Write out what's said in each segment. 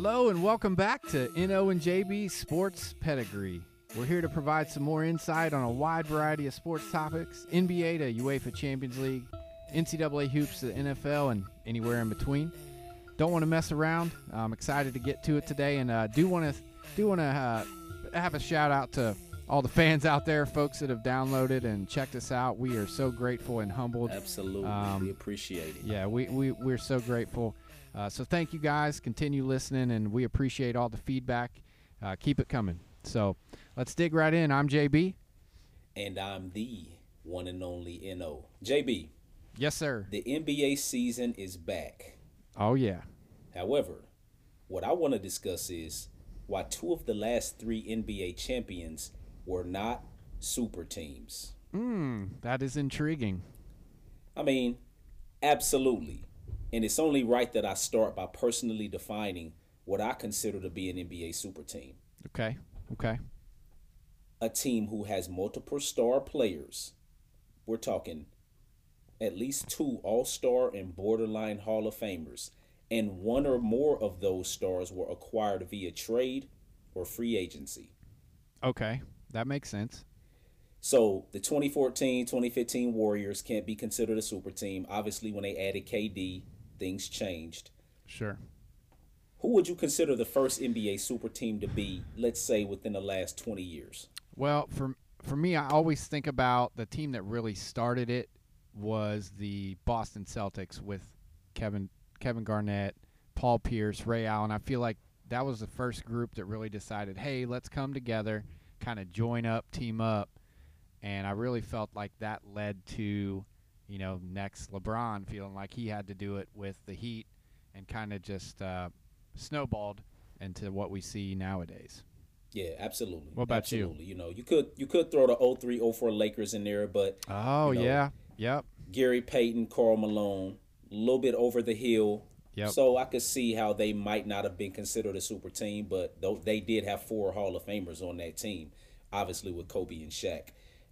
Hello and welcome back to NO and JB Sports Pedigree. We're here to provide some more insight on a wide variety of sports topics NBA to UEFA Champions League, NCAA hoops to the NFL, and anywhere in between. Don't want to mess around. I'm excited to get to it today, and uh, do want to do want to uh, have a shout out to all the fans out there, folks that have downloaded and checked us out. We are so grateful and humbled. Absolutely, Um, we appreciate it. Yeah, we, we, we're so grateful. Uh, so thank you guys. Continue listening, and we appreciate all the feedback. Uh, keep it coming. So let's dig right in. I'm JB. And I'm the one and only No. JB, Yes, sir. the NBA season is back. Oh, yeah. However, what I want to discuss is why two of the last three NBA champions were not super teams. Mm, that is intriguing. I mean, absolutely. And it's only right that I start by personally defining what I consider to be an NBA super team. Okay. Okay. a team who has multiple star players. We're talking at least two all star and borderline Hall of Famers, and one or more of those stars were acquired via trade or free agency. Okay. That makes sense. So the 2014 2015 Warriors can't be considered a super team. Obviously, when they added KD, things changed. Sure. Who would you consider the first NBA super team to be, let's say, within the last 20 years? Well, for for me, I always think about the team that really started it was the Boston Celtics with Kevin Kevin Garnett, Paul Pierce, Ray Allen. I feel like that was the first group that really decided, hey, let's come together, kind of join up, team up, and I really felt like that led to, you know, next LeBron feeling like he had to do it with the Heat, and kind of just uh, snowballed into what we see nowadays. Yeah, absolutely. What about you? absolutely. you? know, you could you could throw the 03 04 Lakers in there, but Oh You know, yeah, yep. Gary Payton, Karl Malone, a little bit over the hill. Yep. So I could see how they might not have been considered a super team, but though they did have four Hall of Famers on that team, obviously with Kobe and Shaq.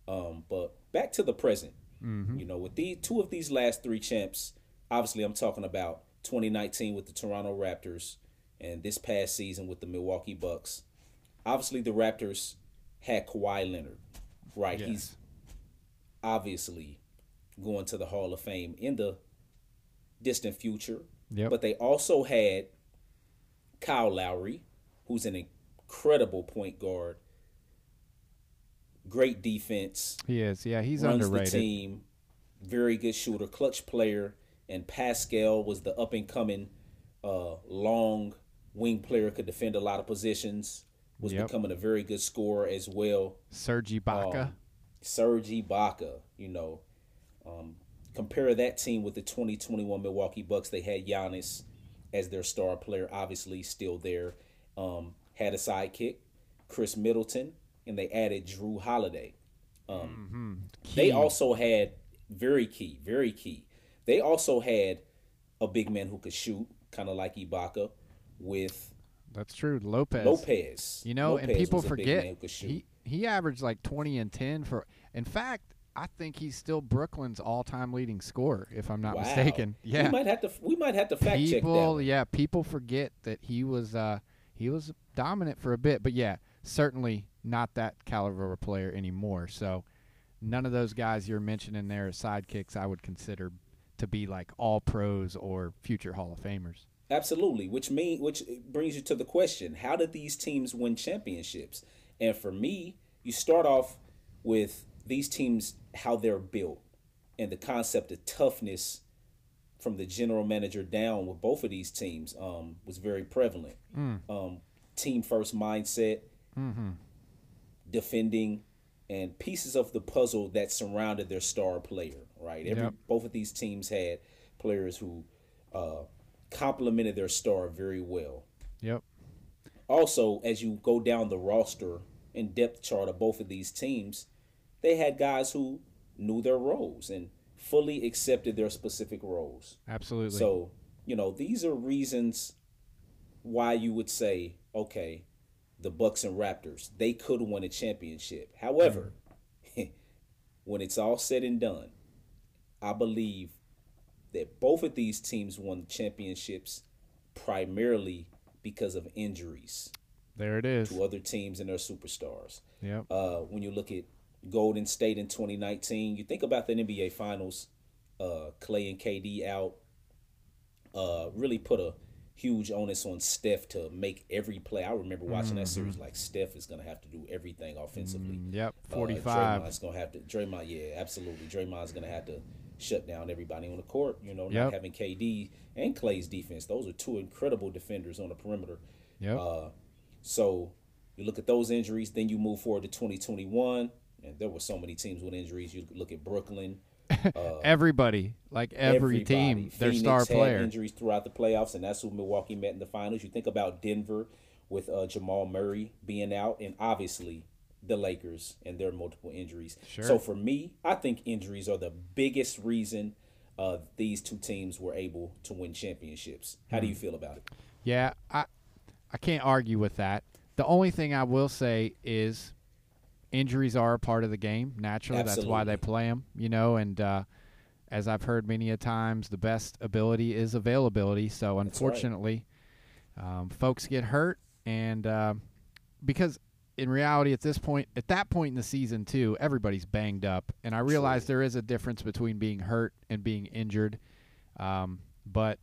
Um, but back to the present, Mm-hmm. you know, with the two of these last three champs, obviously I'm talking about 2019 with the Toronto Raptors and this past season with the Milwaukee Bucks. Obviously, the Raptors had Kawhi Leonard, right? Yes. He's obviously going to the Hall of Fame in the distant future. Yep. But they also had Kyle Lowry, who's an incredible point guard, great defense, He is. Yeah, he's runs underrated. the team, very good shooter, clutch player, and Pascal was the up and coming uh, long wing player, could defend a lot of positions, was Yep. becoming a very good scorer as well. Serge Ibaka. Um, Serge Ibaka, you know. Um, compare that team with the 2021 Milwaukee Bucks. They had Giannis as their star player, obviously still there. Um, had a sidekick, Khris Middleton, and they added Jrue Holiday. Um, They also had very key, very key. They also had a big man who could shoot, kind of like Ibaka, with That's true. Lopez. Lopez. You know, and people was a big forget man who could shoot. he he averaged like 20 and 10 for. In fact, I think he's still Brooklyn's all-time leading scorer, if I'm not Wow. mistaken. Yeah. we might have to we might have to fact check that. people, yeah, people forget that he was uh he was dominant for a bit, but yeah, certainly not that caliber of player anymore. So none of those guys you're mentioning there as sidekicks I would consider to be like all pros or future Hall of Famers. Absolutely, which mean which brings you to the question: How did these teams win championships? And for me, you start off with these teams how they're built and the concept of toughness from the general manager down with both of these teams um, was very prevalent. Um, team first mindset, defending, and pieces of the puzzle that surrounded their star player. Right, every Yep. both of these teams had players who uh, complemented their star very well. Yep. Also, as you go down the roster and depth chart of both of these teams, they had guys who knew their roles and fully accepted their specific roles. Absolutely. So, you know, these are reasons why you would say, okay, the Bucks and Raptors, they could win a championship. However, when it's all said and done, I believe that both of these teams won championships primarily because of injuries There it is. to other teams and their superstars. Yep. Uh, when you look at Golden State in 2019, you think about the NBA Finals, uh, Clay and KD out, uh, really put a huge onus on Steph to make every play. I remember watching that series like Steph is going to have to do everything offensively. Mm, Yep. Uh, 45. Draymond's gonna have to. Draymond, yeah, absolutely. Draymond's gonna have to shut down everybody on the court. You know, not Yep. having KD and Clay's defense. Those are two incredible defenders on the perimeter. Yep. Uh, so you look at those injuries, then you move forward to 2021, and there were so many teams with injuries. You look at Brooklyn, everybody, like every team, everybody. their star player. injuries throughout the playoffs, and that's who Milwaukee met in the finals. You think about Denver with uh, Jamal Murray being out, and obviously the Lakers and their multiple injuries. Sure. So for me, I think injuries are the biggest reason uh, these two teams were able to win championships. How Hmm. do you feel about it? Yeah, I I can't argue with that. The only thing I will say is injuries are a part of the game. Naturally, that's why they play them. You know, and uh, as I've heard many a times, the best ability is availability. So That's right. unfortunately, um, folks get hurt, and uh, because in reality, at this point, at that point in the season too, everybody's banged up, and I realize True. there is a difference between being hurt and being injured. Um, but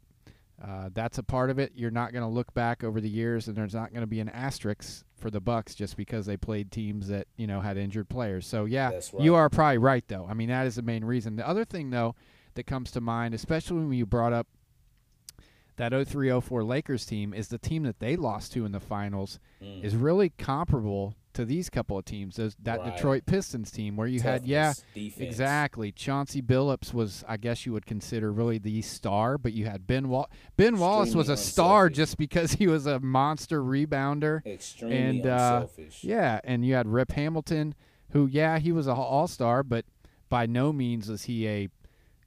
uh, that's a part of it. You're not going to look back over the years, and there's not going to be an asterisk for the Bucks just because they played teams that you know had injured players. So yeah, That's you are probably right though. I mean that is the main reason. The other thing though that comes to mind, especially when you brought up that 03-04 Lakers team, is the team that they lost to in the finals is really comparable to these couple of teams. Those, that Right. Detroit Pistons team where you had yeah. Defense. Exactly. Chauncey Billups was, I guess you would consider really the star, but you had Ben Wall. Ben Wallace was a Extremely star unselfish. just because he was a monster rebounder. Extremely And, uh. Yeah, and you had Rip Hamilton, who, yeah, he was a all star, but by no means was he a,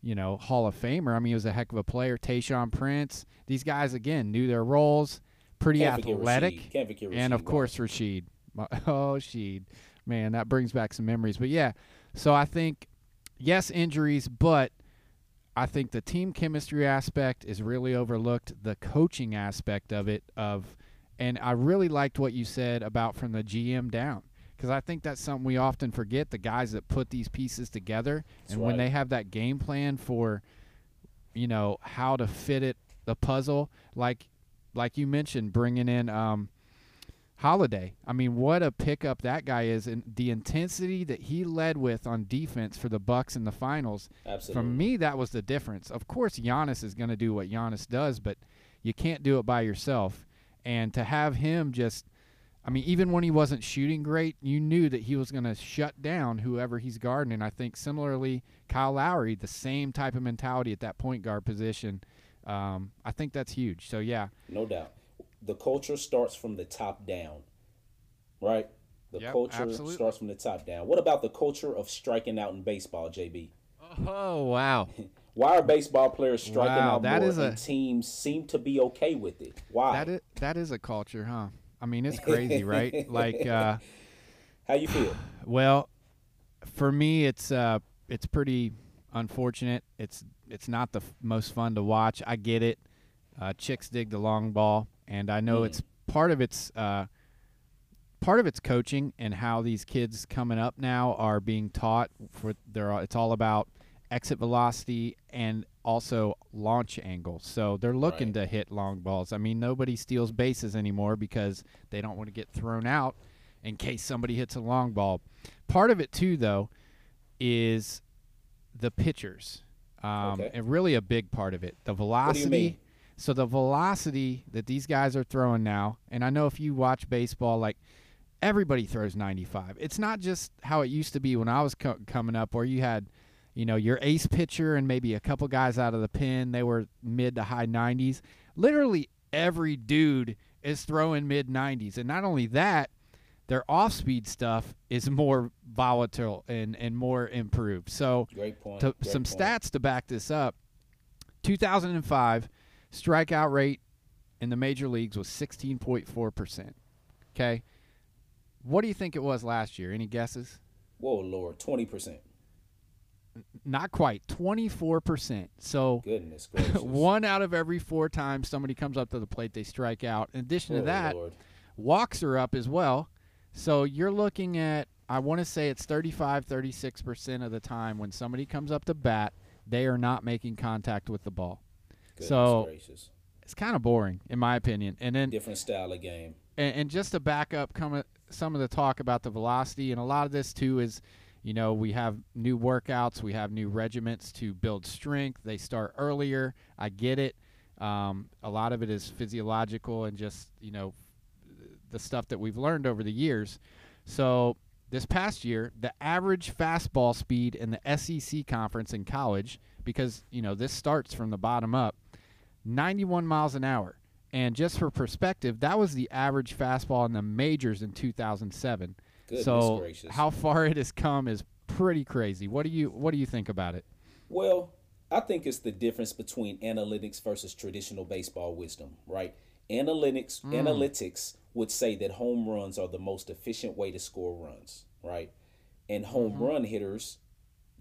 you know, Hall of Famer. I mean, he was a heck of a player. Tayshaun Prince. These guys again knew their roles, pretty Can't athletic, and of course Rasheed. My- Oh, Sheed, man, that brings back some memories. But yeah, so I think yes, injuries, but I think the team chemistry aspect is really overlooked. The coaching aspect of it, of, and I really liked what you said about from the GM down. Because I think that's something we often forget. The guys that put these pieces together, That's and when they have that game plan for, you know, how to fit it, the puzzle, like, like you mentioned, bringing in um, Holiday. I mean, what a pickup that guy is, and the intensity that he led with on defense for the Bucks in the finals. Absolutely. For me, that was the difference. Of course, Giannis is going to do what Giannis does, but you can't do it by yourself. And to have him just, I mean, even when he wasn't shooting great, you knew that he was going to shut down whoever he's guarding. And I think similarly, Kyle Lowry, the same type of mentality at that point guard position. Um, I think that's huge. So yeah, No doubt. The culture starts from the top down, right? The Yep, culture absolutely. starts from the top down. What about the culture of striking out in baseball, JB? Oh wow! Why are baseball players striking Wow, out that more is a- and teams seem to be okay with it? Why? That is that is a culture, huh? I mean, it's crazy, right? Like, uh, How you feel? well, for me, it's uh, it's pretty unfortunate. It's it's not the f- most fun to watch. I get it. Uh, chicks dig the long ball, and I know Mm. it's part of its uh, part of its coaching and how these kids coming up now are being taught for their. It's all about exit velocity and also launch angles. So they're looking Right. to hit long balls. I mean, nobody steals bases anymore because they don't want to get thrown out in case somebody hits a long ball. Part of it too, though, is the pitchers, um, Okay. and really a big part of it. The What do you velocity. So the velocity that these guys are throwing now, and I know if you watch baseball, like everybody throws 95. It's not just how it used to be when I was co- coming up, where you had, you know, your ace pitcher and maybe a couple guys out of the pen. They were mid to high 90s. Literally every dude is throwing mid 90s, and not only that, their off-speed stuff is more volatile and and more improved. So Great point. to, Great some point. stats to back this up 2005 strikeout rate in the major leagues was 16.4% okay what do you think it was last year any guesses Whoa, Lord, twenty percent. not quite 24%. So Goodness gracious. one out of every four times somebody comes up to the plate, they strike out. In addition Oh, to that, Lord. walks are up as well. So you're looking at, I want to say it's 35, 36% of the time when somebody comes up to bat, they are not making contact with the ball. Goodness so- gracious. It's kind of boring, in my opinion. And then different style of game. and, and just to back up come, some of the talk about the velocity, and a lot of this too is, you know, we have new workouts, we have new regiments to build strength. They start earlier. I get it. Um, a lot of it is physiological and just, you know, the stuff that we've learned over the years. So this past year, the average fastball speed in the SEC conference in college, because, you know, this starts from the bottom up, 91 miles an hour. And just for perspective, that was the average fastball in the majors in 2007. Goodness so gracious. how far it has come is pretty crazy. What do you what do you think about it? Well, I think it's the difference between analytics versus traditional baseball wisdom, right? Analytics hmm. analytics would say that home runs are the most efficient way to score runs, right? And home mm-hmm. run hitters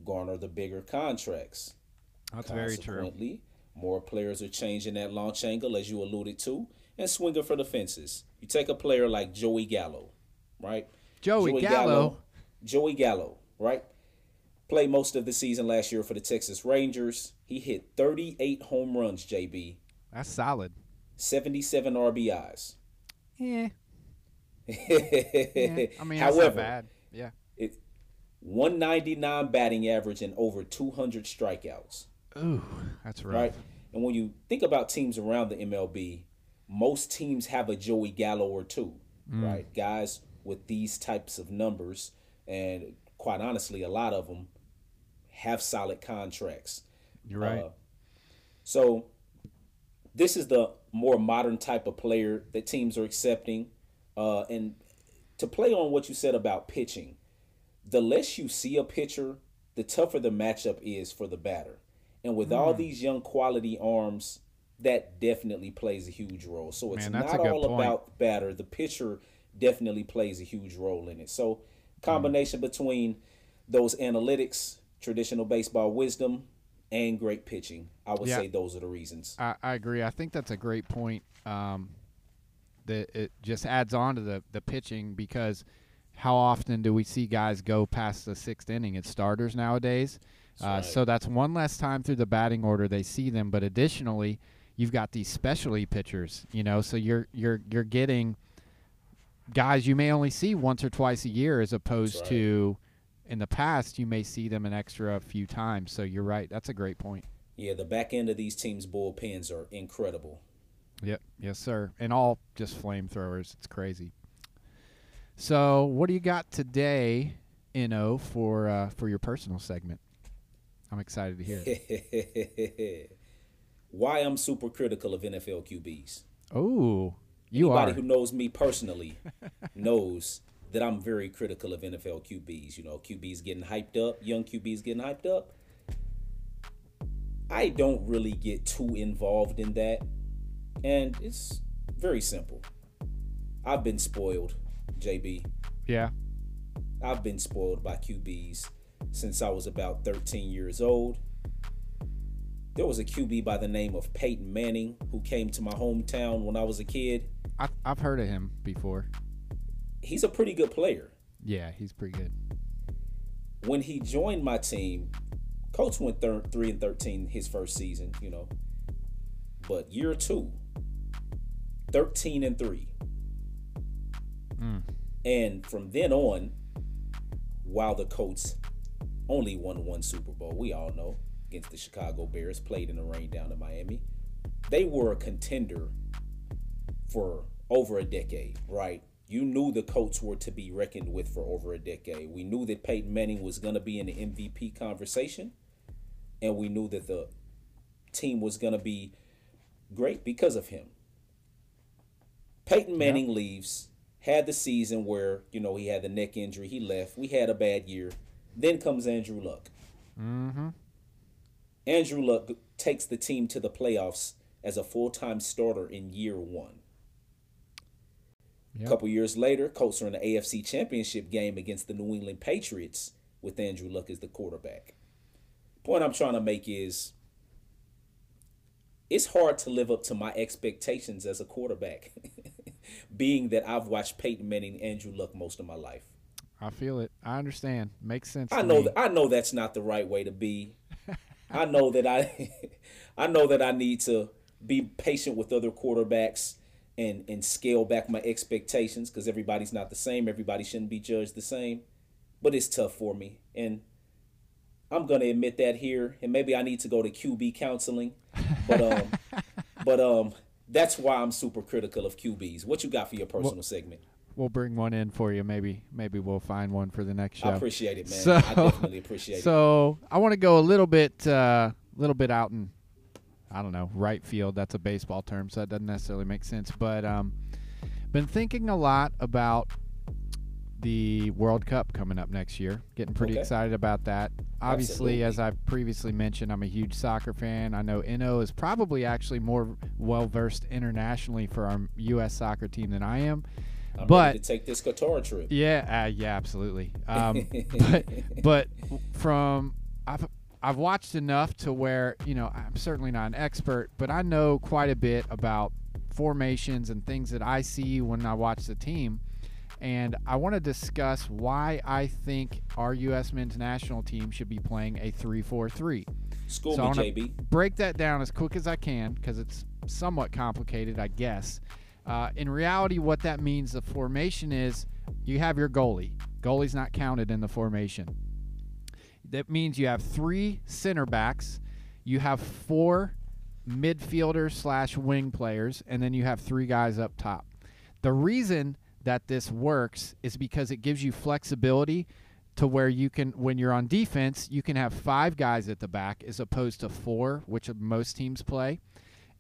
garner the bigger contracts. That's Consequently, more players are changing that launch angle, as you alluded to, and swinging for the fences. You take a player like Joey Gallo, right? Joey Gallo. Joey Gallo, right? Played most of the season last year for the Texas Rangers. He hit 38 home runs, JB, That's solid. 77 RBIs. Yeah. yeah. I mean, that's However, not bad. Yeah. it 199 batting average and over 200 strikeouts. Ooh, that's rough. right? And when you think about teams around the MLB, most teams have a Joey Gallo or two, right? Guys with these types of numbers, and quite honestly, a lot of them have solid contracts. You're right. Uh, so this is the more modern type of player that teams are accepting. Uh, and to play on what you said about pitching, the less you see a pitcher, the tougher the matchup is for the batter. And with all these young quality arms, that definitely plays a huge role. So it's Man, not all point. about batter. The pitcher definitely plays a huge role in it. So combination between those analytics, traditional baseball wisdom, and great pitching. I would Yeah. say those are the reasons. I, I agree. I think that's a great point. Um, that it just adds on to the, the pitching because how often do we see guys go past the sixth inning as starters nowadays? Uh, right. So that's one less time through the batting order they see them. But additionally, you've got these specialty pitchers. You know, so you're you're you're getting guys you may only see once or twice a year, as opposed right. to in the past you may see them an extra few times. So you're right. That's a great point. Yeah, the back end of these teams' bullpens are incredible. Yep. Yes, sir. And all just flamethrowers. It's crazy. So, what do you got today, No, for uh, for your personal segment? I'm excited to hear it. Why I'm super critical of NFL QBs. Oh, you Anybody are. who knows me personally knows that I'm very critical of NFL QBs. You know, QBs getting hyped up, young QBs getting hyped up. I don't really get too involved in that. And it's very simple. I've been spoiled, JB. Yeah. I've been spoiled by QBs since I was about 13 years old. There was a QB by the name of Peyton Manning who came to my hometown when I was a kid. I, I've heard of him before. He's a pretty good player. Yeah, he's pretty good. When he joined my team, Coach went thir- 3 and 13 his first season, you know. But year 2, 13 and 3. Mm. And from then on, while the Colts only won one Super Bowl, we all know, against the Chicago Bears, played in the rain down in Miami, they were a contender for over a decade, right? You knew the Colts were to be reckoned with for over a decade. We knew that Peyton Manning was going to be in the MVP conversation, and we knew that the team was going to be great because of him. Peyton Manning leaves, had the season where, you know, he had the neck injury, he left. We had a bad year. Then comes Andrew Luck. Mm-hmm. Andrew Luck takes the team to the playoffs as a full time starter in year one. A couple years later, Colts are in the AFC Championship game against the New England Patriots with Andrew Luck as the quarterback. point I'm trying to make is it's hard to live up to my expectations as a quarterback, being that I've watched Peyton Manning, Andrew Luck most of my life. I feel it. I understand. Makes sense. I know that I know that's not the right way to be. I know that I I know that I need to be patient with other quarterbacks and and scale back my expectations because everybody's not the same. Everybody shouldn't be judged the same. But it's tough for me. And I'm gonna admit that here. And maybe I need to go to QB counseling. But um but um that's why I'm super critical of QBs. What you got for your personal segment? We'll bring one in for you. Maybe maybe we'll find one for the next show. I appreciate it, man. So- I definitely appreciate it. So I want to go a little bit, uh, little bit out in, I don't know, right field. That's a baseball term, so that doesn't necessarily make sense. But um, been thinking a lot about the World Cup coming up next year. Getting pretty Okay. excited about that. Obviously, Absolutely. as I've previously mentioned, I'm a huge soccer fan. I know Eno is probably actually more well versed internationally for our U.S. soccer team than I am. I'm but- ready to take this Qatar trip. Yeah, uh, yeah, absolutely. Um, but but from I've I've watched enough to where you know I'm certainly not an expert, but I know quite a bit about formations and things that I see when I watch the team. And I want to discuss why I think our U.S. men's national team should be playing a 3 4 3. School So me, JB. break that down as quick as I can because it's somewhat complicated, I guess. Uh, in reality, what that means, the formation is you have your goalie. Goalie's not counted in the formation. That means you have three center backs, you have four midfielders slash wing players, and then you have three guys up top. The reason that this works is because it gives you flexibility to where you can when you're on defense you can have five guys at the back as opposed to four which most teams play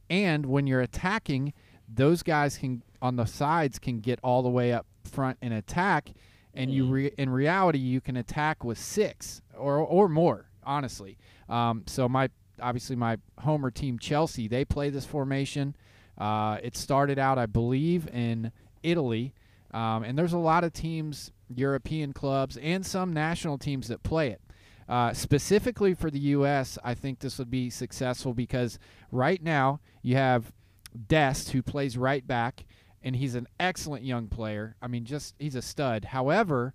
and when you're attacking those guys can on the sides can get all the way up front and attack and you re, in reality you can attack with six or or more honestly um, so my obviously my homer team chelsea they play this formation uh, it started out i believe in italy um, and there's a lot of teams, European clubs, and some national teams that play it. Uh, specifically for the U.S., I think this would be successful because right now you have Dest, who plays right back, and he's an excellent young player. I mean, just he's a stud. However,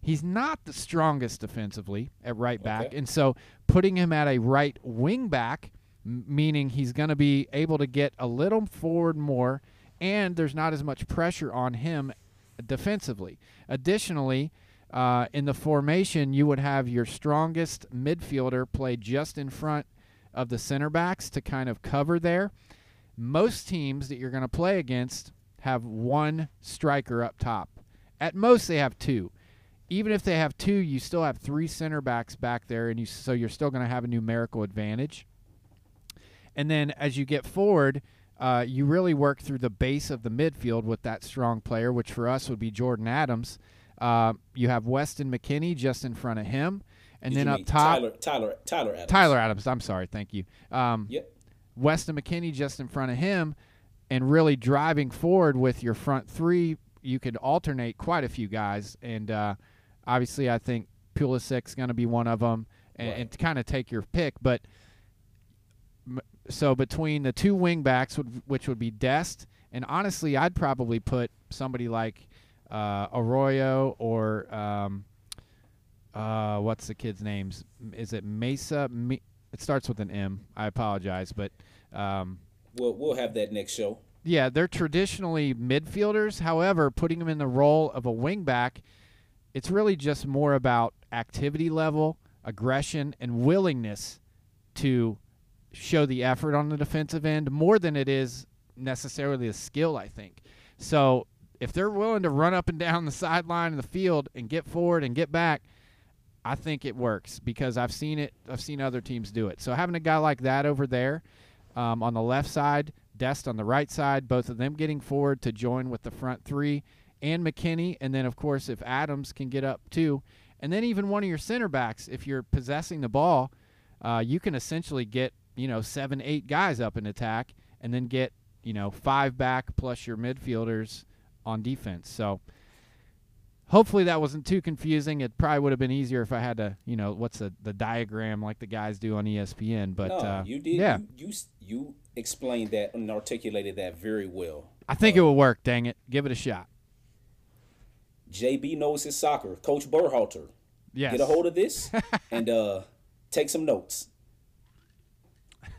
he's not the strongest defensively at right back, Okay. and so putting him at a right wing back, m- meaning he's going to be able to get a little forward more, and there's not as much pressure on him defensively. Additionally, uh, in the formation, you would have your strongest midfielder play just in front of the center backs to kind of cover there. Most teams that you're going to play against have one striker up top. At most, they have two. Even if they have two, you still have three center backs back there, and you so you're still going to have a numerical advantage. And then as you get forward, uh, you really work through the base of the midfield with that strong player, which for us would be Jordan Adams. Uh, you have Weston McKennie just in front of him, and Did then up top, Tyler, Tyler, Tyler Adams. Tyler Adams. I'm sorry, thank you. Um, Yep. Weston McKennie just in front of him, and really driving forward with your front three. You could alternate quite a few guys, and uh, obviously, I think Pulisic's going to be one of them, and, Right. and kind of take your pick. But m- so between the two wing backs, which would be Dest, and honestly, I'd probably put somebody like uh, Arroyo or um, uh, what's the kid's names? Is it Mesa? Me- it starts with an M. I apologize, but um, We'll we'll have that next show. yeah, they're traditionally midfielders. However, putting them in the role of a wingback, it's really just more about activity level, aggression, and willingness to show the effort on the defensive end more than it is necessarily a skill, I think. So if they're willing to run up and down the sideline of the field and get forward and get back, I think it works because I've seen it. I've seen other teams do it. So having a guy like that over there um, on the left side, Dest on the right side, both of them getting forward to join with the front three, and McKennie, and then of course if Adams can get up too, and then even one of your center backs, if you're possessing the ball, uh, you can essentially get you know seven, eight guys up in attack, and then get you know five back plus your midfielders on defense. So hopefully that wasn't too confusing. It probably would have been easier if I had to, you know, what's the the diagram like the guys do on ESPN. But no, uh, you did. Yeah, You, you you explained that and articulated that very well. I think it will work. Dang it, give it a shot. JB knows his soccer. Coach Berhalter, Yes. get a hold of this and uh, take some notes.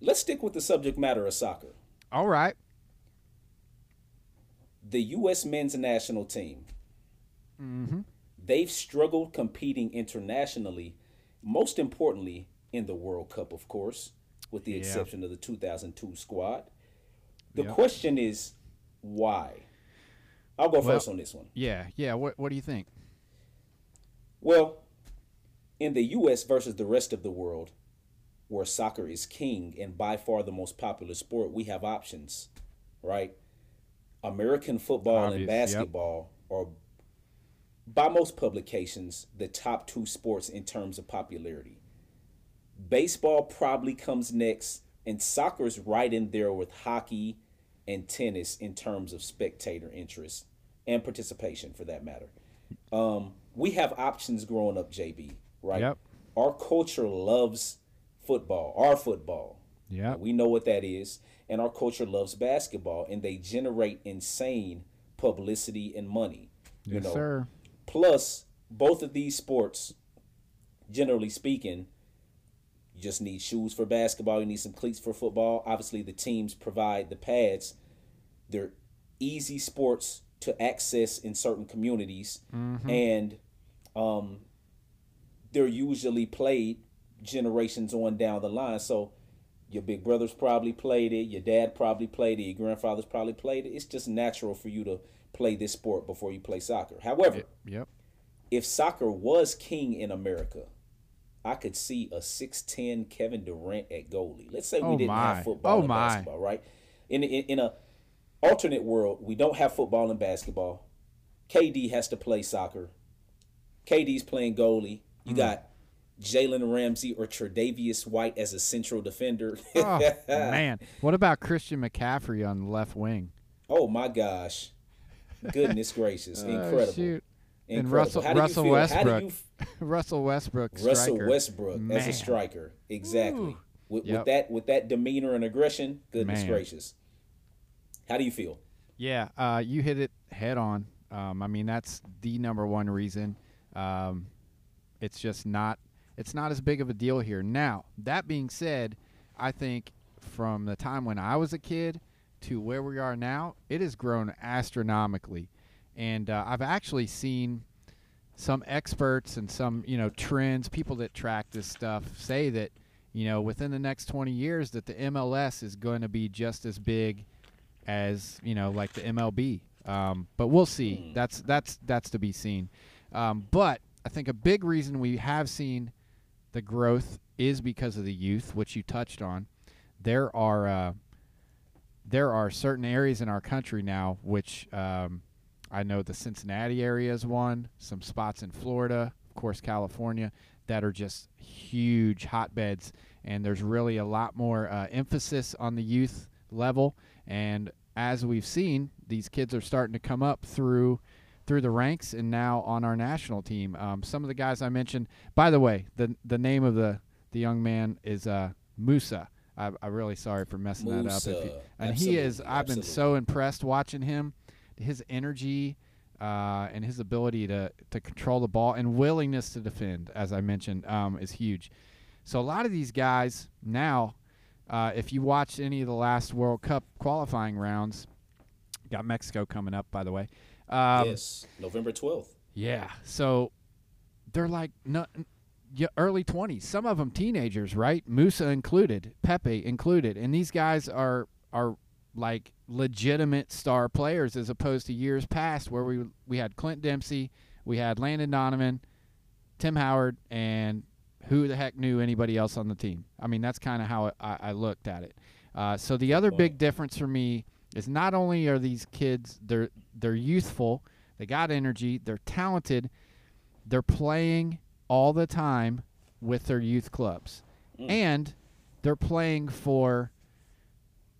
Let's stick with the subject matter of soccer. All right. The U.S. men's national team. Mm-hmm. They've struggled competing internationally, most importantly in the World Cup, of course, with the Yeah. exception of the 2002 squad. The Yep. question is why? I'll go Well- first on this one. Yeah. Yeah. What What do you think? Well, in the U.S. versus the rest of the world, where soccer is king and by far the most popular sport, we have options, right? American football Obvious, and yep. basketball are, by most publications, the top two sports in terms of popularity. Baseball probably comes next, and soccer's right in there with hockey and tennis in terms of spectator interest and participation, for that matter. Um, we have options growing up, JB. Right? Yep. Our culture loves football, our football. Yeah. We know what that is. And our culture loves basketball, and they generate insane publicity and money. You Yes, know, sir. Plus, both of these sports, generally speaking, you just need shoes for basketball, you need some cleats for football. Obviously, the teams provide the pads. They're easy sports to access in certain communities, and um, they're usually played generations on down the line. So, your big brothers probably played it, your dad probably played it, your grandfathers probably played it. It's just natural for you to play this sport before you play soccer. However, Yep. if soccer was king in America, I could see a 6'10 Kevin Durant at goalie. Let's say we Oh, didn't my. have football Oh, and my. basketball, right? In, in in a alternate world, we don't have football and basketball. KD has to play soccer. KD's playing goalie. You hmm. got Jalen Ramsey or Tre'Davious White as a central defender. Oh man, what about Christian McCaffrey on the left wing? oh my gosh. Goodness gracious. Oh, Incredible. shoot. And Incredible. Russell- do you Russell Westbrook, you Russell Westbrook. Russell. Westbrook as a striker. Exactly. With, Yep. with that with that demeanor and aggression, goodness Man. gracious. How do you feel? Yeah, uh, you hit it head on. Um, I mean, that's the number one reason. Um, it's just not. It's not as big of a deal here. Now, that being said, I think from the time when I was a kid to where we are now, it has grown astronomically, and uh, I've actually seen some experts and some you know trends, people that track this stuff, say that you know within the next 20 years that the MLS is going to be just as big as you know like the MLB. Um, but we'll see. That's that's that's to be seen. Um, but I think a big reason we have seen the growth is because of the youth, which you touched on. There are uh, there are certain areas in our country now which um, I know the Cincinnati area is one, some spots in Florida, of course California, that are just huge hotbeds, and there's really a lot more uh, emphasis on the youth level. And as we've seen, these kids are starting to come up through through the ranks and now on our national team. Um, some of the guys I mentioned. By the way, the the name of the the young man is uh, Musah. I, I'm really sorry for messing that up. You, Musah. and he is. I've been so impressed watching him, his energy. Uh, and his ability to, to control the ball and willingness to defend, as I mentioned, um, is huge. So a lot of these guys now, uh, if you watched any of the last World Cup qualifying rounds, got Mexico coming up, by the way. Um, yes, November twelfth. yeah. So they're like no, early 20s. Some of them teenagers, right? Musah included, Pepi included. And these guys are are like legitimate star players as opposed to years past where we we had Clint Dempsey, we had Landon Donovan, Tim Howard, and who the heck knew anybody else on the team? I mean, that's kind of how I, I looked at it. Uh, so the other big difference for me is not only are these kids they're they're youthful, they got energy, they're talented, they're playing all the time with their youth clubs, Mm. and they're playing for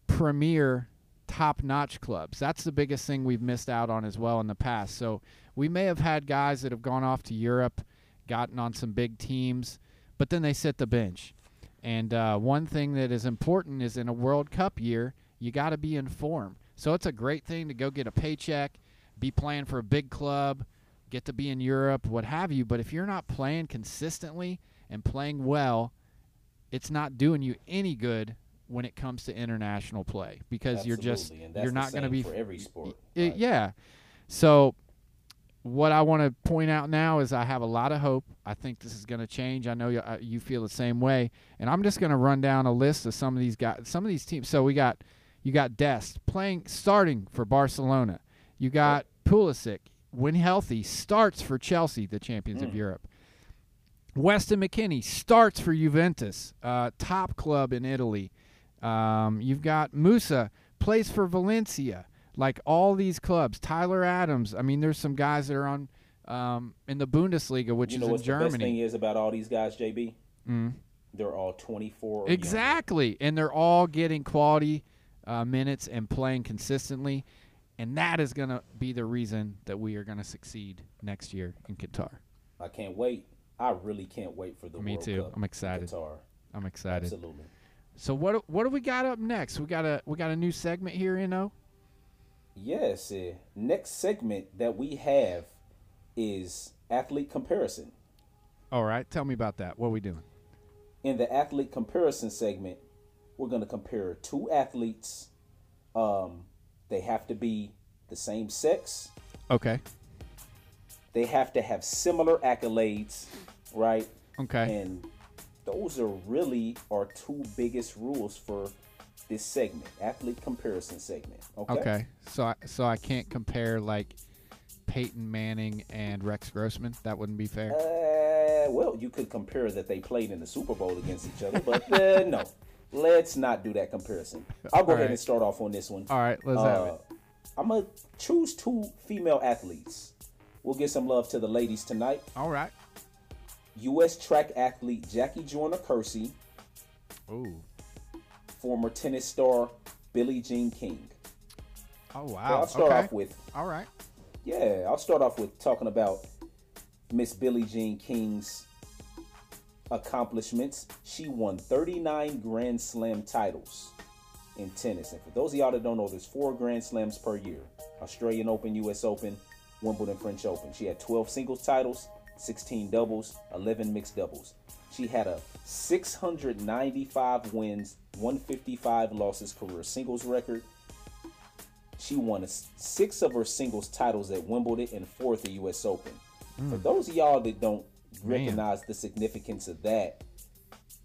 premier top notch clubs. That's the biggest thing we've missed out on as well in the past. So we may have had guys that have gone off to Europe, gotten on some big teams, but then they sit the bench. And uh, one thing that is important is in a World Cup year, you got to be in form. So it's a great thing to go get a paycheck, be playing for a big club, get to be in Europe, what have you. But if you're not playing consistently and playing well, it's not doing you any good when it comes to international play because you're just you're not going to be for every sport. I- right? yeah. So what I want to point out now is I have a lot of hope. I think this is going to change. I know you, uh, you feel the same way, and I'm just going to run down a list of some of these guys, some of these teams. So we got you got Dest playing starting for Barcelona. You got Pulisic when healthy starts for Chelsea, the champions of Mm. Europe. Weston McKennie starts for Juventus, uh, top club in Italy. Um, you've got Musah plays for Valencia. Like all these clubs, Tyler Adams. I mean, there's some guys that are on um, in the Bundesliga, which you is know in what's the best thing is about all these guys, JB? Mm. They're all 24. or younger. Exactly, and they're all getting quality uh, minutes and playing consistently, and that is going to be the reason that we are going to succeed next year in Qatar. I can't wait. I really can't wait for the Me World too. Cup I'm excited. Qatar. I'm excited. Absolutely. So what what do we got up next? We got a we got a new segment here, you know. Yes. Uh, next segment that we have is athlete comparison. All right, tell me about that. What are we doing? In the athlete comparison segment, we're going to compare two athletes. Um, they have to be the same sex. Okay. They have to have similar accolades, right? Okay. And those are really our two biggest rules for this segment, athlete comparison segment. Okay. Okay. So I, so I can't compare like Peyton Manning and Rex Grossman. That wouldn't be fair. Uh, well, you could compare that they played in the Super Bowl against each other, but uh, no, let's not do that comparison. I'll go All ahead right. and start off on this one. All right, let's have it. Uh, I'm gonna choose two female athletes. We'll give some love to the ladies tonight. All right. U.S. track athlete Jackie Joyner Kersee, Ooh. former tennis star Billie Jean King. Oh So wow. I'll start okay. off with All right. Yeah, I'll start off with talking about Miss Billie Jean King's accomplishments. She won 39 Grand Slam titles in tennis. And for those of y'all that don't know, there's four Grand Slams per year Australian Open, US Open, Wimbledon, French Open. She had 12 singles titles, 16 doubles, 11 mixed doubles. She had a 695 wins, 155 losses career singles record. She won six of her singles titles at Wimbledon and four at the U.S. Open. For hmm. those of y'all that don't. Recognize the significance of that,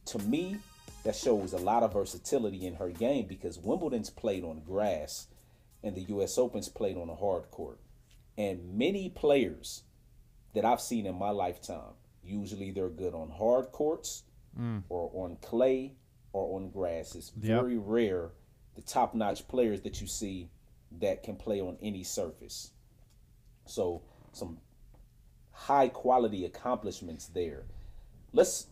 to me, that shows a lot of versatility in her game because Wimbledon's played on grass and the U.S. Open's played on a hard court. And many players that I've seen in my lifetime, usually they're good on hard courts mm. or on clay or on grass. It's Yep. very rare the top notch players that you see that can play on any surface. So, some high quality accomplishments there. Let's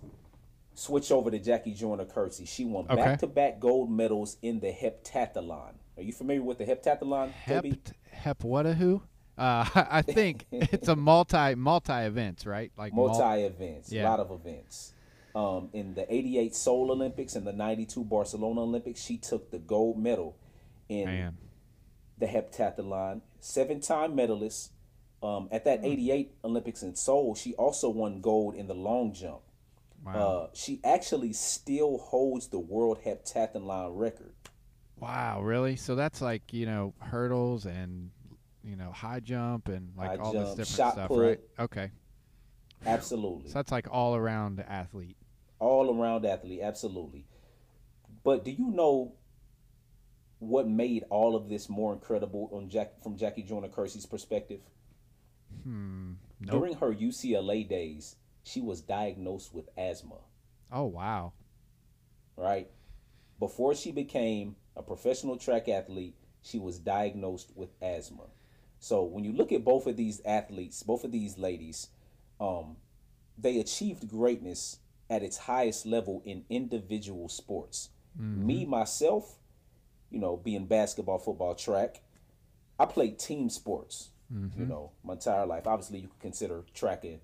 switch over to Jackie Joyner Kersee. She won Okay. back to back gold medals in the heptathlon. Are you familiar with the heptathlon? Hep JB? Hep whatahu? Uh, I think it's a multi multi events, right? Like mul- multi events, a lot of events. Um, in the 88 Seoul Olympics and the 92 Barcelona Olympics, she took the gold medal in Man. the heptathlon, seven time medalist. Um, at that 88 Olympics in Seoul, she also won gold in the long jump. Wow. Uh, she actually still holds the world heptathlon record. wow. Really? So that's like you know hurdles and you know high jump and like High all this different stuff, put. right? Okay. Absolutely. So that's like all around athlete. all around athlete, absolutely. But do you know what made all of this more incredible on Jack from Jackie Joyner Kersee's perspective? Hmm. Nope. During her UCLA days, she was diagnosed with asthma, Oh wow. right? Before she became a professional track athlete, she was diagnosed with asthma. So when you look at both of these athletes, both of these ladies, um, they achieved greatness at its highest level in individual sports. Me myself, you know, being basketball, football, track. I played team sports, Mm-hmm. you know, my entire life. Obviously, you could consider track an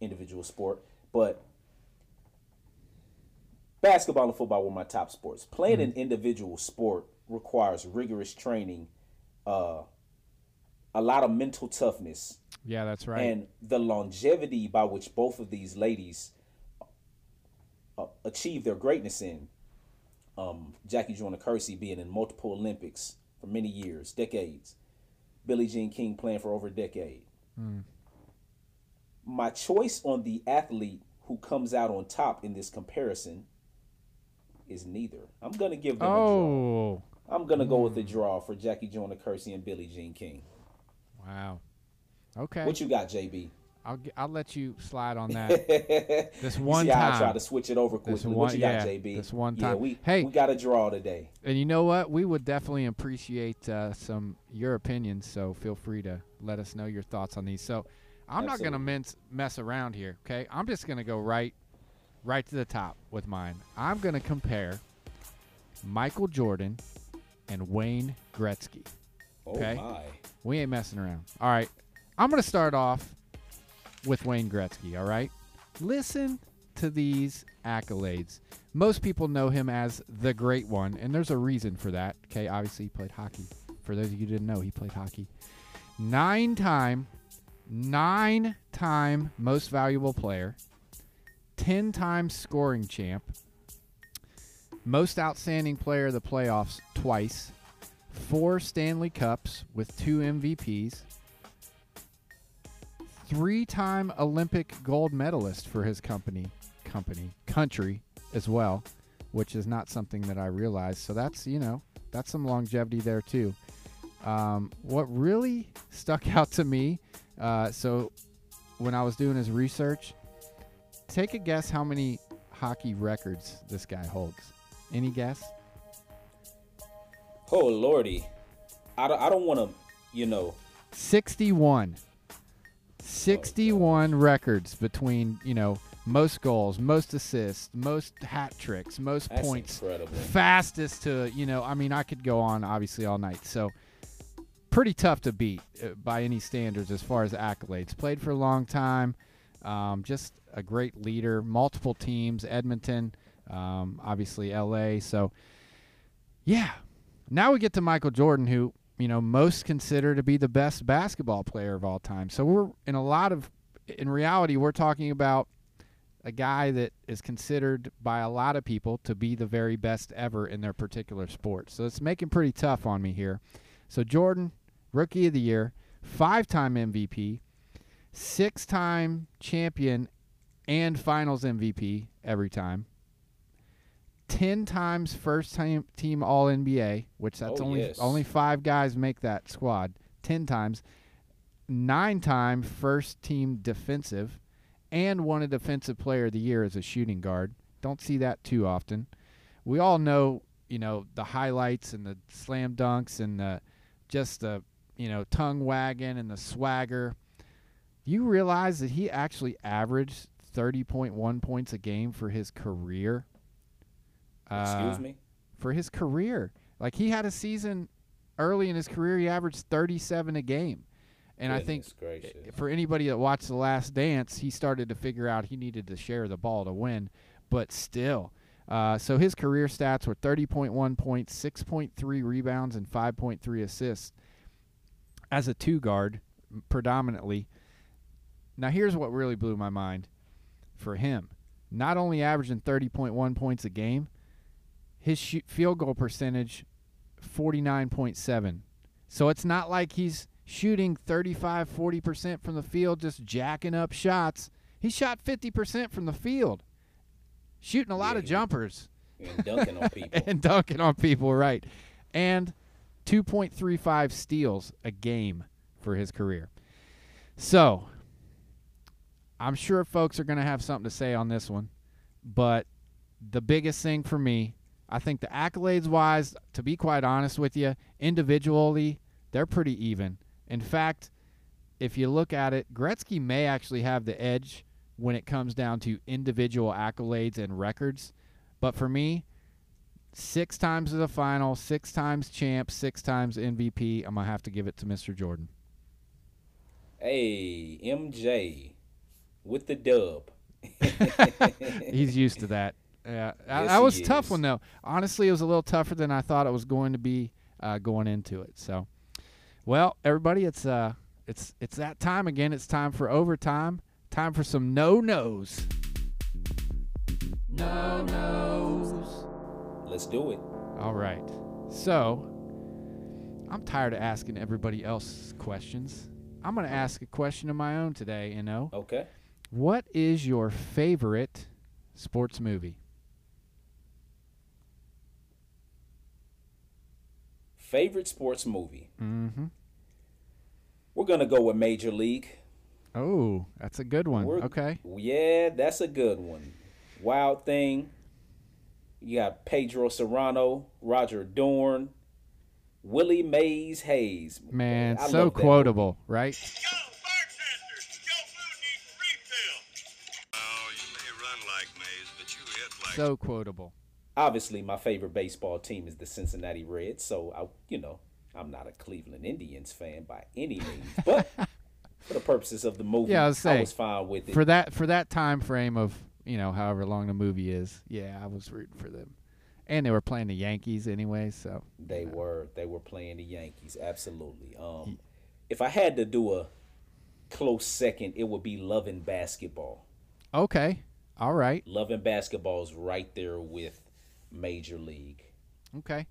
individual sport, but basketball and football were my top sports. Playing an individual sport requires rigorous training, uh, a lot of mental toughness, Yeah, that's right. and the longevity by which both of these ladies uh, achieve their greatness in. Um, Jackie Joyner Kersee being in multiple Olympics for many years, decades. Billie Jean King playing for over a decade. Hmm. My choice on the athlete who comes out on top in this comparison is neither. I'm gonna give them a draw. oh, I'm gonna go with a hmm. draw for Jackie Joyner Kersee and Billie Jean King. wow. Okay, What you got, JB? I'll I'll let you slide on that. this You one see how I time. try to switch it over This quickly. one- what you got, JB? this one time. Yeah, we Hey. we got a draw today. And you know what? We would definitely appreciate uh, some your opinions. So feel free to let us know your thoughts on these. So I'm not going to mince mess around here. Okay, I'm just going to go right, right to the top with mine. I'm going to compare Michael Jordan and Wayne Gretzky. Oh Okay. my! We ain't messing around. All right, I'm going to start off with Wayne Gretzky. All right, listen to these accolades. Most people know him as the great one, and there's a reason for that. Okay, obviously he played hockey. For those of you who didn't know, he played hockey. Nine time, nine time most valuable player, ten time scoring champ, most outstanding player of the playoffs twice, four Stanley Cups with two MVPs, three time Olympic gold medalist for his company, company, country as well, which is not something that I realized. So that's, you know, that's some longevity there too. Um, what really stuck out to me, uh, so when I was doing his research, take a guess how many hockey records this guy holds. Any guess? Oh lordy, I don't, I don't want to, you know. 61 61 records between you know most goals most assists most hat tricks most That's points. incredible. fastest to you know i mean i could go on obviously all night. So pretty tough to beat uh, by any standards as far as accolades. Played for a long time. Um, just a great leader. Multiple teams. Edmonton um, obviously la so yeah. Now we get to michael jordan who you know most consider to be the best basketball player of all time so we're in a lot of in reality we're talking about a guy that is considered by a lot of people to be the very best ever in their particular sport. So it's making pretty tough on me here. So Jordan, rookie of the year, five-time MVP, six-time champion and finals MVP every time. 10 times first time team all NBA, which that's Oh, only yes. only 5 guys make that squad. 10 times. 9 time first team defensive and won a defensive player of the year as a shooting guard. Don't see that too often. We all know, you know, the highlights and the slam dunks and the just the, you know, tongue wagging and the swagger. You realize that he actually averaged 30.1 points a game for his career? Excuse Uh, me. For his career. Like he had a season early in his career, he averaged 37 a game. And I think gracious. for anybody that watched The Last Dance, he started to figure out he needed to share the ball to win. But still, uh, so his career stats were 30.1 points, 6.3 rebounds, and 5.3 assists as a two guard, predominantly. Now, here's what really blew my mind for him not only averaging 30.1 points a game, his shoot field goal percentage 49.7. So it's not like he's shooting 35 40% from the field just jacking up shots. He shot 50% from the field. Shooting a lot Yeah, of jumpers And dunking on people. and dunking on people, right? And 2.35 steals a game for his career. So, I'm sure folks are going to have something to say on this one, but the biggest thing for me, I think the accolades wise, to be quite honest with you, individually, they're pretty even. In fact, if you look at it, Gretzky may actually have the edge when it comes down to individual accolades and records. But for me, six times to the final, six times champ, six times MVP. I'm gonna have to give it to Mr. Jordan. Hey, MJ with the dub. He's used to that. Yeah, that- Yes, that was a tough is. one though. Honestly, it was a little tougher than I thought it was going to be uh, going into it. So, well, everybody, it's uh, it's it's that time again. It's time for overtime. Time for some no nos. No nos. Let's do it. All right. So, I'm tired of asking everybody else questions. I'm going to ask a question of my own today, you know. Okay. What is your favorite sports movie? Favorite sports movie. Mm-hmm. We're gonna go with Major League. Oh, that's a good one. We're- Okay. Yeah, that's a good one. Wild Thing. You got Pedro Cerrano, Roger Dorn, Willie Mays Hayes. Man, I so love that quotable, right? Yo, bartender! Jobu needs refill. Oh, you may run like Mays, but you hit like So quotable. Obviously my favorite baseball team is the Cincinnati Reds, so I you know, I'm not a Cleveland Indians fan by any means, but for the purposes of the movie, Yeah, I was saying, was fine with it. For that for that time frame of, you know, however long the movie is. Yeah, I was rooting for them. And they were playing the Yankees anyway, so they were they were playing the Yankees, absolutely. Um if I had to do a close second, it would be Love and Basketball. okay. All right. Love and Basketball is right there with Major League. Okay.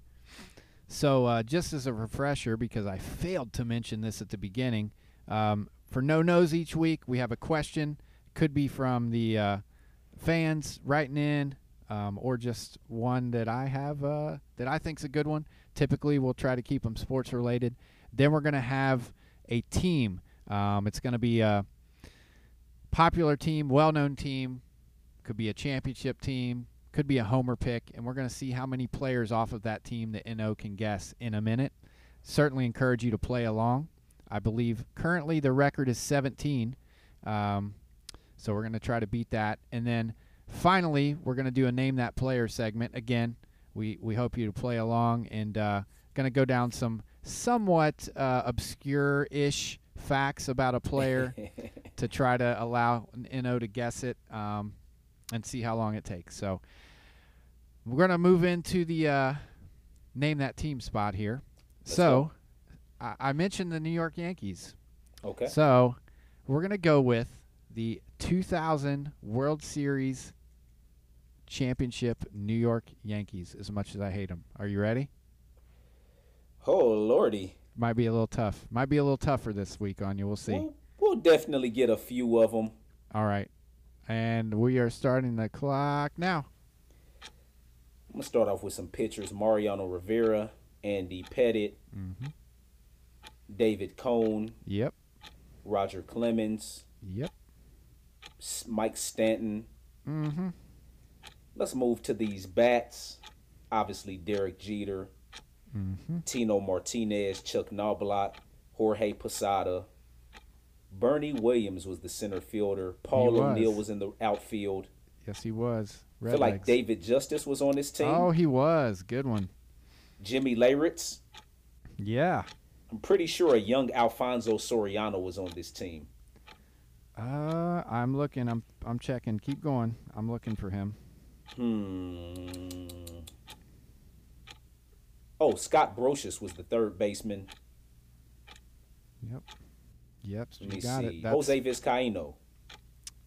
So, uh, just as a refresher, because I failed to mention this at the beginning, um, for no nos each week, we have a question. Could be from the uh, fans writing in, um, or just one that I have uh, that I think's a good one. Typically, we'll try to keep them sports related. Then we're going to have a team. Um, it's going to be a popular team, well-known team. Could be a championship team, could be a homer pick, and we're going to see how many players off of that team that NO can guess in a minute. Certainly encourage you to play along. I believe currently the record is 17, um, so we're going to try to beat that. And then finally, we're going to do a name that player segment. Again, we we hope you to play along and uh, going to go down some somewhat uh, obscure-ish facts about a player to try to allow an NO to guess it um, and see how long it takes. So we're going to move into the uh, name that team spot here. Let's so I, I mentioned the New York Yankees. Okay. So we're going to go with the 2000 World Series championship New York Yankees, as much as I hate them. Are you ready? Oh lordy. Might be a little tough. Might be a little tougher this week on you. We'll see. We'll, we'll definitely get a few of them. All right. And we are starting the clock now. I'm gonna start off with some pitchers: Mariano Rivera, Andy Pettitte, Mhm. David Cone, Yep. Roger Clemens, Yep. Mike Stanton. Mm-hmm. Let's move to these bats. Obviously, Derek Jeter, Mm-hmm. Tino Martinez, Chuck Knobloch, Jorge Posada. Bernie Williams was the center fielder. Paul. O'Neill was in the outfield. Yes, he was. I Red feel like legs. David Justice was on this team. Oh, he was. Good one. Jimmy Leyritz. Yeah. I'm pretty sure a young Alfonso Soriano was on this team. Uh, I'm looking. I'm I'm checking. Keep going. I'm looking for him. Hmm. Oh, Scott Brosius was the third baseman. Yep. Yep. Let You me got see. it. That's, Jose Vizcaino.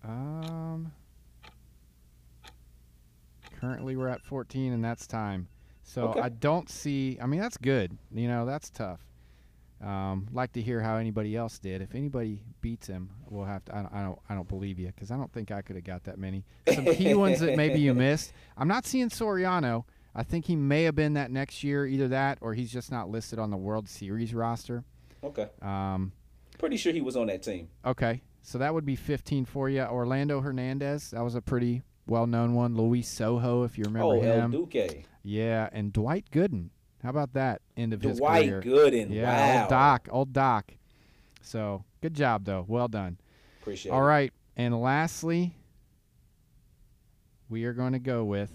Um. Currently, we're at 14, and that's time. So Okay. I don't see. I mean, that's good. You know, that's tough. Um, like to hear how anybody else did. If anybody beats him, we'll have to. I don't. I don't, I don't believe you because I don't think I could have got that many. Some key ones that maybe you missed. I'm not seeing Soriano. I think he may have been that next year, either that or he's just not listed on the World Series roster. Okay. Um, Pretty sure he was on that team. Okay, so that would be 15 for you. Orlando Hernandez, that was a pretty well-known one. Luis Sojo, if you remember oh, El him. Duque. Yeah, and Dwight Gooden. How about that end of his career? Dwight? Gooden. Yeah, wow. old Doc, old Doc. So good job though, well done. Appreciate All it. right, and lastly, we are going to go with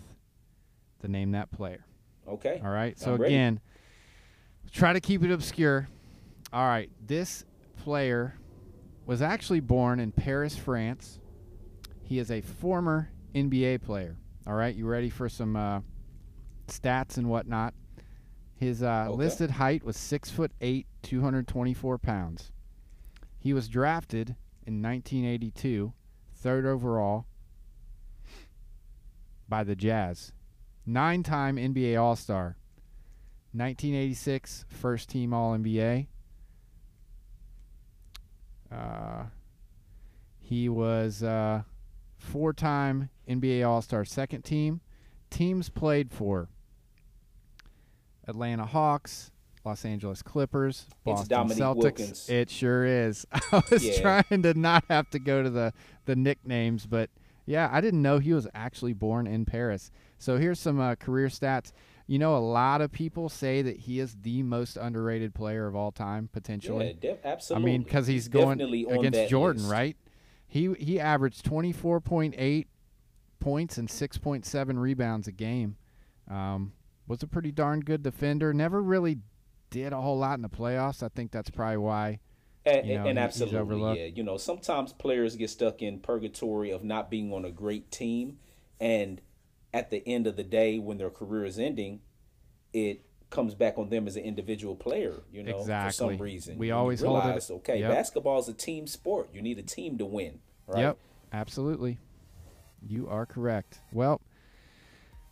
the name that player. Okay. All right. So again, try to keep it obscure. All right. This player was actually born in Paris, France. He is a former NBA player. All right. You ready for some uh, stats and whatnot? His uh, Okay. listed height was six foot eight, 224 pounds. He was drafted in 1982, third overall by the Jazz. Nine time NBA All Star. 1986 first team All NBA. Uh, he was uh, four time NBA All Star second team. Teams played for Atlanta Hawks, Los Angeles Clippers, Boston Celtics. Wilkins. It sure is. I was Yeah. trying to not have to go to the, the nicknames, but yeah, I didn't know he was actually born in Paris. So here's some uh, career stats. You know, a lot of people say that he is the most underrated player of all time, potentially. Yeah, de- absolutely. I mean, because he's going definitely against Jordan, list. right? He he averaged 24.8 points and 6.7 rebounds a game. Um, was a pretty darn good defender. Never really did a whole lot in the playoffs. I think that's probably why. And, you know, and absolutely, yeah. You know, sometimes players get stuck in purgatory of not being on a great team, and at the end of the day, when their career is ending, it comes back on them as an individual player. You know, for some reason. We always hold it- realize, okay, Yep. basketball is a team sport. You need a team to win. Right? Yep, absolutely. You are correct. Well,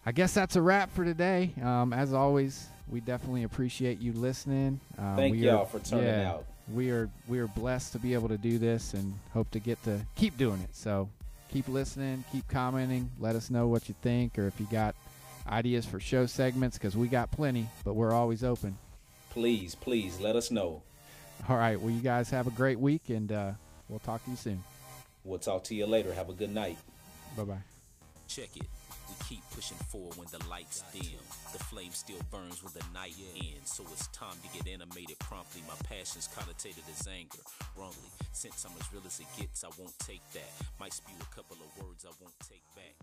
I guess that's a wrap for today. Um, as always, we definitely appreciate you listening. Um, Thank we y'all are- for turning yeah, out. We are we are blessed to be able to do this and hope to get to keep doing it. So keep listening, keep commenting, let us know what you think, or if you got ideas for show segments, because we got plenty, but we're always open. Please, please let us know. All right. Well, you guys have a great week, and uh, we'll talk to you soon. We'll talk to you later. Have a good night. Bye bye. Check it. We keep pushing forward when the lights dim. The flame still burns when the night ends. So it's time to get animated promptly. My passion's connotated as anger. Wrongly, since I'm as real as it gets, I won't take that. Might spew a couple of words I won't take back.